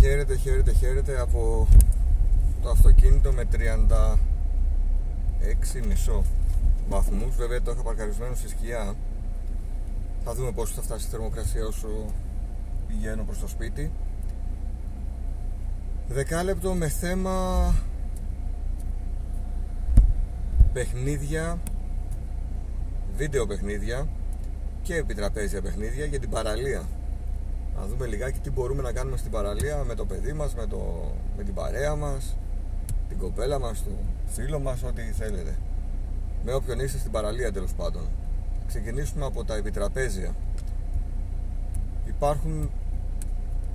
Χαίρετε, χαίρετε, χαίρετε από το αυτοκίνητο με 36 μισό βαθμούς. Βέβαια το είχα παρκαρισμένο στη σκιά. Θα δούμε πόσο θα φτάσει η θερμοκρασία όσο πηγαίνω προς το σπίτι. Δεκάλεπτο με θέμα παιχνίδια βίντεο παιχνίδια και επιτραπέζια παιχνίδια για την παραλία να δούμε λιγάκι τι μπορούμε να κάνουμε στην παραλία με το παιδί μας, με, το, με την παρέα μας, την κοπέλα μας, το φίλο μας, ό,τι θέλετε. Με όποιον είστε στην παραλία τέλος πάντων. Ξεκινήσουμε από τα επιτραπέζια. Υπάρχουν,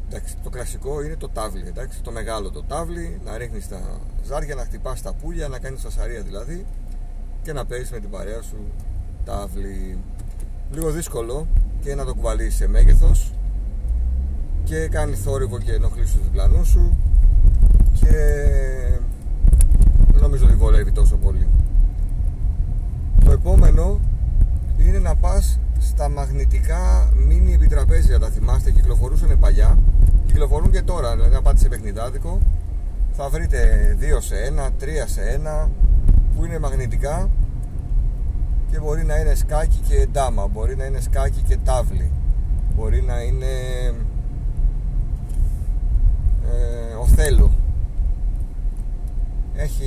εντάξει, το κλασικό είναι το τάβλι, εντάξει, το μεγάλο το τάβλι, να ρίχνεις τα ζάρια, να χτυπάς τα πουλια, να κάνεις φασαρία δηλαδή και να παίζεις με την παρέα σου τάβλι. Λίγο δύσκολο και να το κουβαλείς σε μέγεθος και κάνεις θόρυβο και ενοχλεί στους διπλανούς σου. Και δεν νομίζω ότι βολεύει τόσο πολύ. Το επόμενο είναι να πας στα μαγνητικά μίνι επιτραπέζια, τα θυμάστε, κυκλοφορούσαν παλιά, κυκλοφορούν και τώρα, δηλαδή να πάτε σε παιχνιδάδικο, θα βρείτε 2 σε 1, 3 σε 1, που είναι μαγνητικά και μπορεί να είναι σκάκι και ντάμα, μπορεί να είναι σκάκι και τάβλη, μπορεί να είναι ε, Οθέλο έχει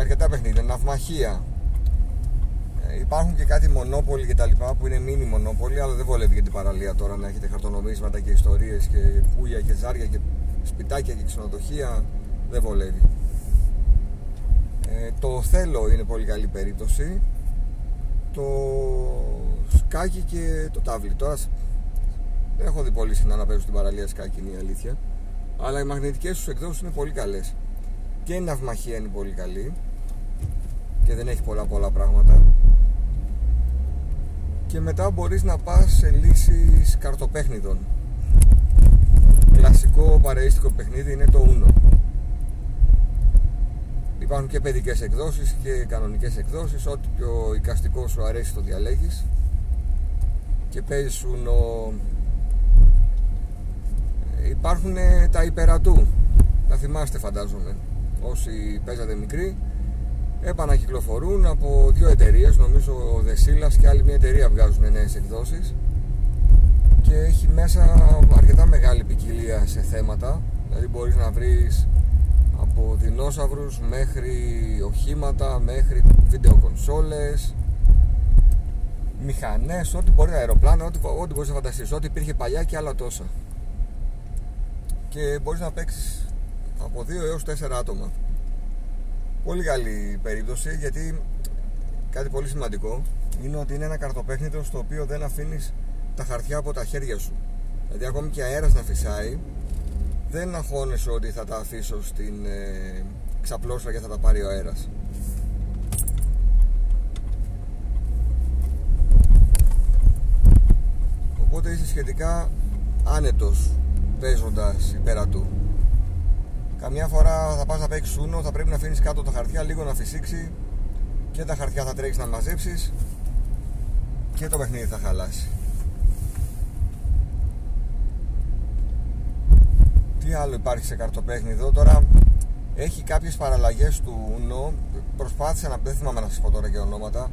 αρκετά παιχνίδια, ναυμαχία. Ε, υπάρχουν και κάτι μονόπολοι και τα λοιπά που είναι μίνι μονόπολοι αλλά δεν βολεύει για την παραλία τώρα να έχετε χαρτονομίσματα και ιστορίες και πουλια και ζάρια και σπιτάκια και ξενοδοχεία. Δεν βολεύει. Ε, το θέλω είναι πολύ καλή περίπτωση. Το σκάκι και το τάβλι. Τώρα δεν έχω δει πολύ συχνά να παίζω στην παραλία σκάκι είναι η αλήθεια αλλά οι μαγνητικές τους εκδόσεις είναι πολύ καλές. Και η ναυμαχία είναι πολύ καλή. Και δεν έχει πολλά πολλά πράγματα. Και μετά μπορείς να πας σε λύσεις καρτοπέχνιδων. Κλασικό παρεΐστικο παιχνίδι είναι το Uno. Υπάρχουν και παιδικές εκδόσεις και κανονικές εκδόσεις. Ό,τι πιο οικαστικό σου αρέσει το διαλέγεις. Και παίζεις Uno υπάρχουν τα υπερατού. Τα θυμάστε φαντάζομαι. Όσοι παίζατε μικροί επανακυκλοφορούν από δύο εταιρείες νομίζω ο Δεσίλας και άλλη μια εταιρεία βγάζουν νέες εκδόσεις. Και έχει μέσα αρκετά μεγάλη ποικιλία σε θέματα. Δηλαδή μπορείς να βρεις από δεινόσαυρους μέχρι οχήματα μέχρι βίντεο κονσόλες μηχανές, ό,τι μπορεί αεροπλάνα, ό,τι, ό,τι μπορείς να φανταστείς. Ό,τι υπήρχε παλιά και άλλα τόσα και μπορείς να παίξεις από 2 έως 4 άτομα. Πολύ καλή περίπτωση γιατί κάτι πολύ σημαντικό είναι ότι είναι ένα καρτοπέχνητο στο οποίο δεν αφήνεις τα χαρτιά από τα χέρια σου. Δηλαδή ακόμη και αέρας να φυσάει δεν αγχώνεσαι ότι θα τα αφήσω στην ε, ξαπλώσtra και θα τα πάρει ο αέρας. Οπότε είσαι σχετικά άνετος παίζοντας υπέρα του. Καμιά φορά θα πας να παίξεις ούνο θα πρέπει να αφήνεις κάτω τα χαρτιά λίγο να φυσήξει και τα χαρτιά θα τρέξεις να μαζέψεις και το παιχνίδι θα χαλάσει. Τι άλλο υπάρχει σε καρτοπέχνιδο τώρα έχει κάποιες παραλλαγές του Uno. Προσπάθησα να δεν θυμάμαι να σας πω τώρα και ονόματα.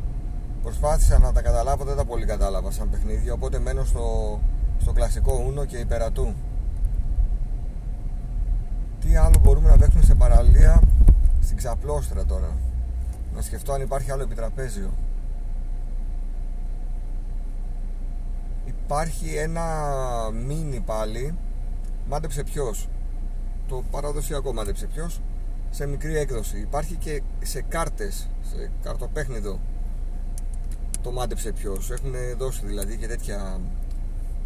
Προσπάθησα να τα καταλάβω δεν τα πολύ κατάλαβα σαν παιχνίδι οπότε μένω στο, στο κλασικό Uno και υπερατού τι άλλο μπορούμε να παίξουμε σε παραλία στην ξαπλώστρα τώρα να σκεφτώ αν υπάρχει άλλο επιτραπέζιο υπάρχει ένα μίνι πάλι μάντεψε ποιος. το παραδοσιακό μάντεψε ποιος. σε μικρή έκδοση υπάρχει και σε κάρτες σε καρτοπέχνιδο το μάντεψε ποιος. έχουν δώσει δηλαδή και τέτοια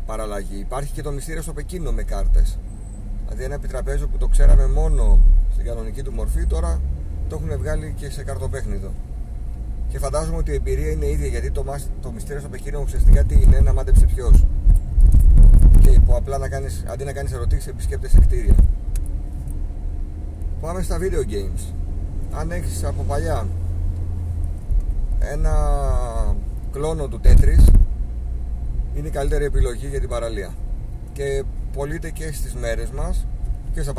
παραλλαγή υπάρχει και το μυστήριο στο Πεκίνο με κάρτες Δηλαδή ένα επιτραπέζιο που το ξέραμε μόνο στην κανονική του μορφή τώρα το έχουν βγάλει και σε καρτοπέχνιδο. Και φαντάζομαι ότι η εμπειρία είναι ίδια γιατί το, το μυστήριο στο Πεκίνο ουσιαστικά τι είναι, να μάντεψε ποιος. Και που απλά να κάνεις, αντί να κάνεις ερωτήσεις επισκέπτεσαι κτίρια. Πάμε στα video games. Αν έχεις από παλιά ένα κλόνο του Tetris είναι η καλύτερη επιλογή για την παραλία. Και πωλείται και στις μέρες μας και στα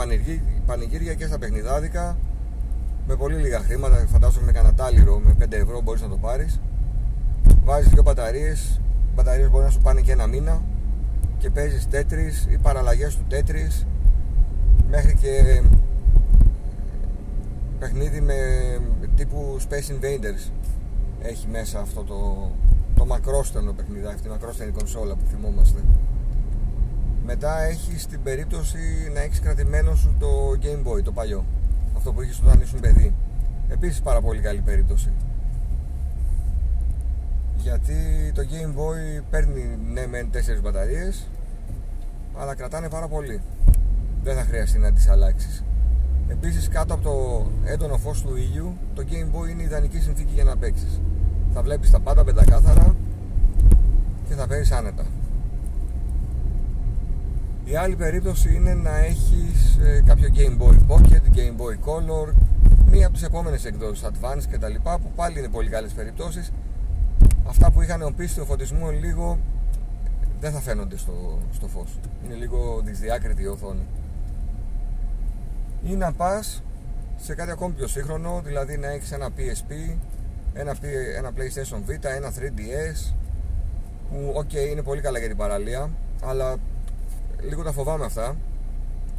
πανηγύρια και στα παιχνιδάδικα με πολύ λίγα χρήματα, φαντάζομαι με κανένα τάλιρο με 5 ευρώ μπορείς να το πάρεις βάζεις δύο μπαταρίες οι μπαταρίες μπορεί να σου πάνε και ένα μήνα και παίζεις τέτρις ή παραλλαγές του τέτρις μέχρι και παιχνίδι με τύπου Space Invaders έχει μέσα αυτό το, το μακρόστενο παιχνίδι, αυτή η μακρόστενη κονσόλα που θυμόμαστε. Μετά έχει την περίπτωση να έχεις κρατημένο σου το Game Boy, το παλιό. Αυτό που είχες όταν ήσουν παιδί. Επίσης πάρα πολύ καλή περίπτωση. Γιατί το Game Boy παίρνει ναι μεν 4 μπαταρίες, αλλά κρατάνε πάρα πολύ. Δεν θα χρειαστεί να τις αλλάξεις. Επίσης, κάτω από το έντονο φως του ήλιου, το Game Boy είναι ιδανική συνθήκη για να παίξεις. Θα βλέπεις τα πάντα πεντακάθαρα και θα παίζει άνετα. Η άλλη περίπτωση είναι να έχεις ε, κάποιο Game Boy Pocket, Game Boy Color, μία από τις επόμενες εκδόσεις Advance και τα λοιπά που πάλι είναι πολύ καλές περιπτώσεις. Αυτά που είχαν οπίσει το φωτισμό λίγο δεν θα φαίνονται στο, στο φως. Είναι λίγο δυσδιάκριτη η οθόνη. Ή να πας σε κάτι ακόμη πιο σύγχρονο, δηλαδή να έχεις ένα PSP, ένα, ένα PlayStation Vita, ένα 3DS που OK okay, είναι πολύ καλά για την παραλία αλλά λίγο τα φοβάμαι αυτά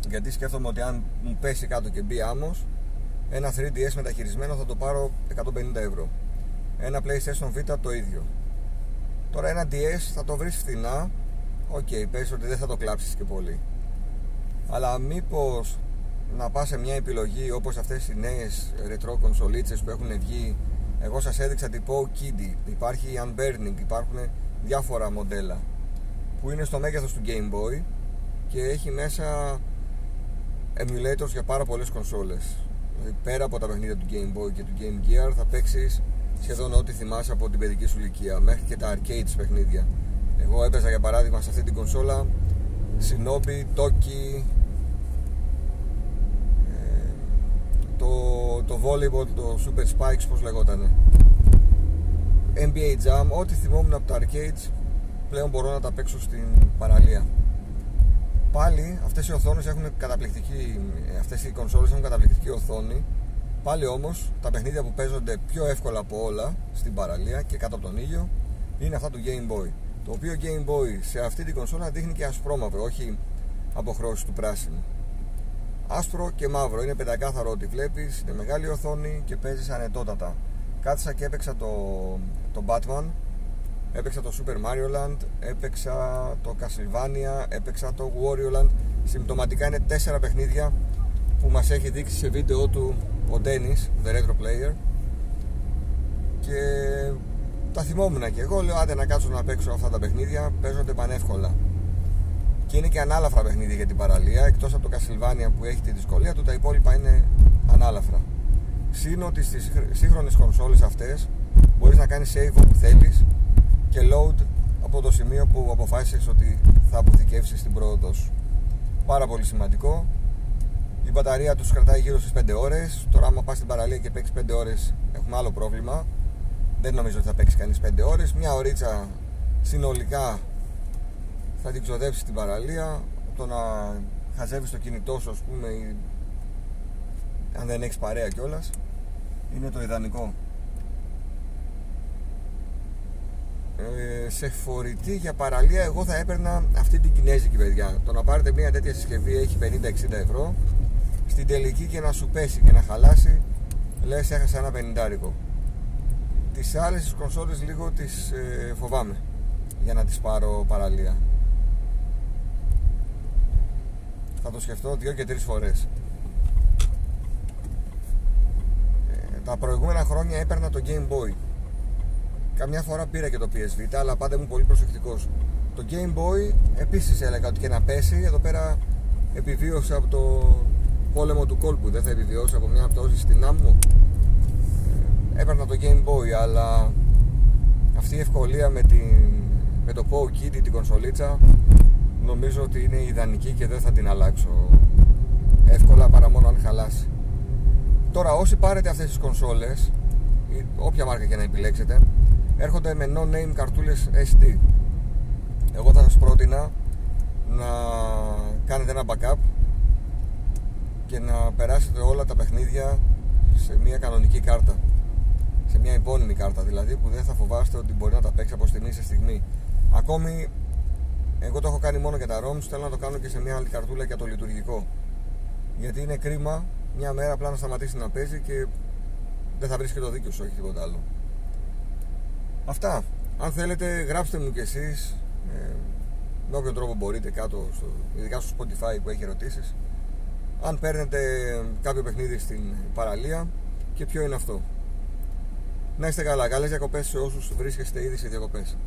γιατί σκέφτομαι ότι αν μου πέσει κάτω και μπει άμμος ένα 3DS μεταχειρισμένο θα το πάρω 150 ευρώ. Ένα PlayStation Vita το ίδιο. Τώρα ένα DS θα το βρεις φθηνά OK okay, πες ότι δεν θα το κλάψεις και πολύ. Αλλά μήπως να πας σε μια επιλογή όπως αυτές οι νέες retro κονσολίτσες που έχουν βγει εγώ σας έδειξα το Powkiddy υπάρχει Anbernic υπάρχουν διάφορα μοντέλα που είναι στο μέγεθος του Game Boy και έχει μέσα emulators για πάρα πολλές κονσόλες. Δηλαδή πέρα από τα παιχνίδια του Game Boy και του Game Gear θα παίξεις σχεδόν ό,τι θυμάσαι από την παιδική σου ηλικία μέχρι και τα arcades παιχνίδια. Εγώ έπαιζα για παράδειγμα σε αυτή την κονσόλα Shinobi, Toki ε, το, το volleyball, το Super Spikes πως λεγότανε. NBA Jam, ό,τι θυμόμουν από τα arcades πλέον μπορώ να τα παίξω στην παραλία πάλι αυτές οι οθόνες έχουν καταπληκτική αυτές οι κονσόλες έχουν καταπληκτική οθόνη. Πάλι όμως τα παιχνίδια που παίζονται πιο εύκολα από όλα στην παραλία και κάτω από τον ήλιο είναι αυτά του Game Boy το οποίο Game Boy σε αυτή την κονσόλα δείχνει και ασπρόμαυρο όχι αποχρώσεις του πράσινου. Άσπρο και μαύρο είναι πεντακάθαρο ότι βλέπεις είναι μεγάλη οθόνη και παίζεις ανετότατα. Κάθισα και έπαιξα το, το Batman έπαιξα το Super Mario Land έπαιξα το Castlevania έπαιξα το Wario Land. Συμπτωματικά είναι τέσσερα παιχνίδια που μας έχει δείξει σε βίντεο του ο Dennis, the retro player. Και τα θυμόμουν και εγώ λέω άντε να κάτσω να παίξω αυτά τα παιχνίδια παίζονται πανεύκολα και είναι και ανάλαφρα παιχνίδια για την παραλία εκτός από το Castlevania που έχει τη δυσκολία του τα υπόλοιπα είναι ανάλαφρα. Συν ότι στις σύγχρονες κονσόλες αυτές μπορείς να κάνεις save όπου θέλεις και load από το σημείο που αποφάσισες ότι θα αποθηκεύσεις την πρόοδο σου. Πάρα πολύ σημαντικό. Η μπαταρία τους κρατάει γύρω στις 5 ώρες. Τώρα άμα πας στην παραλία και παίξεις 5 ώρες έχουμε άλλο πρόβλημα. Δεν νομίζω ότι θα παίξει κανείς 5 ώρες. Μια ωρίτσα συνολικά θα την ξοδέψει την παραλία. Το να χαζεύεις το κινητό σου ας πούμε αν δεν έχεις παρέα κιόλας, είναι το ιδανικό ε, σε φορητή για παραλία εγώ θα έπαιρνα αυτή την κινέζικη παιδιά. Το να πάρετε μια τέτοια συσκευή έχει 50-60 ευρώ. Στην τελική και να σου πέσει και να χαλάσει λες έχασα ένα πενιντάρικο τις άλλες τις κονσόλες λίγο τις ε, φοβάμαι για να τις πάρω παραλία. Θα το σκεφτώ δύο και τρεις φορές. Τα προηγούμενα χρόνια έπαιρνα το Game Boy. Καμιά φορά πήρα και το PSV, αλλά πάντα ήμουν πολύ προσεκτικός. Το Game Boy επίσης έλεγα ότι και να πέσει, εδώ πέρα επιβίωσε από το πόλεμο του κόλπου. Δεν θα επιβιώσει από μια πτώση στην άμμο. Ε, έπαιρνα το Game Boy, αλλά αυτή η ευκολία με, την, με το Pow Kitty την κονσολίτσα νομίζω ότι είναι ιδανική και δεν θα την αλλάξω εύκολα παρά μόνο αν χαλάσει. Τώρα όσοι πάρετε αυτές τις κονσόλες όποια μάρκα και να επιλέξετε έρχονται με no-name καρτούλες SD εγώ θα σας πρότεινα να κάνετε ένα backup και να περάσετε όλα τα παιχνίδια σε μια κανονική κάρτα. Σε μια υπόνυμη κάρτα δηλαδή που δεν θα φοβάστε ότι μπορεί να τα παίξει από στιγμή σε στιγμή. Ακόμη εγώ το έχω κάνει μόνο για τα ROMs θέλω να το κάνω και σε μια άλλη καρτούλα για το λειτουργικό. Γιατί είναι κρίμα μια μέρα απλά να σταματήσει να παίζει και δεν θα βρει και το δίκιο σου, όχι τίποτα άλλο. Αυτά. Αν θέλετε, γράψτε μου κι εσείς ε, με όποιον τρόπο μπορείτε κάτω, στο, ειδικά στο Spotify που έχει ερωτήσεις, αν παίρνετε κάποιο παιχνίδι στην παραλία και ποιο είναι αυτό. Να είστε καλά. Καλές διακοπές σε όσους βρίσκεστε ήδη σε διακοπές.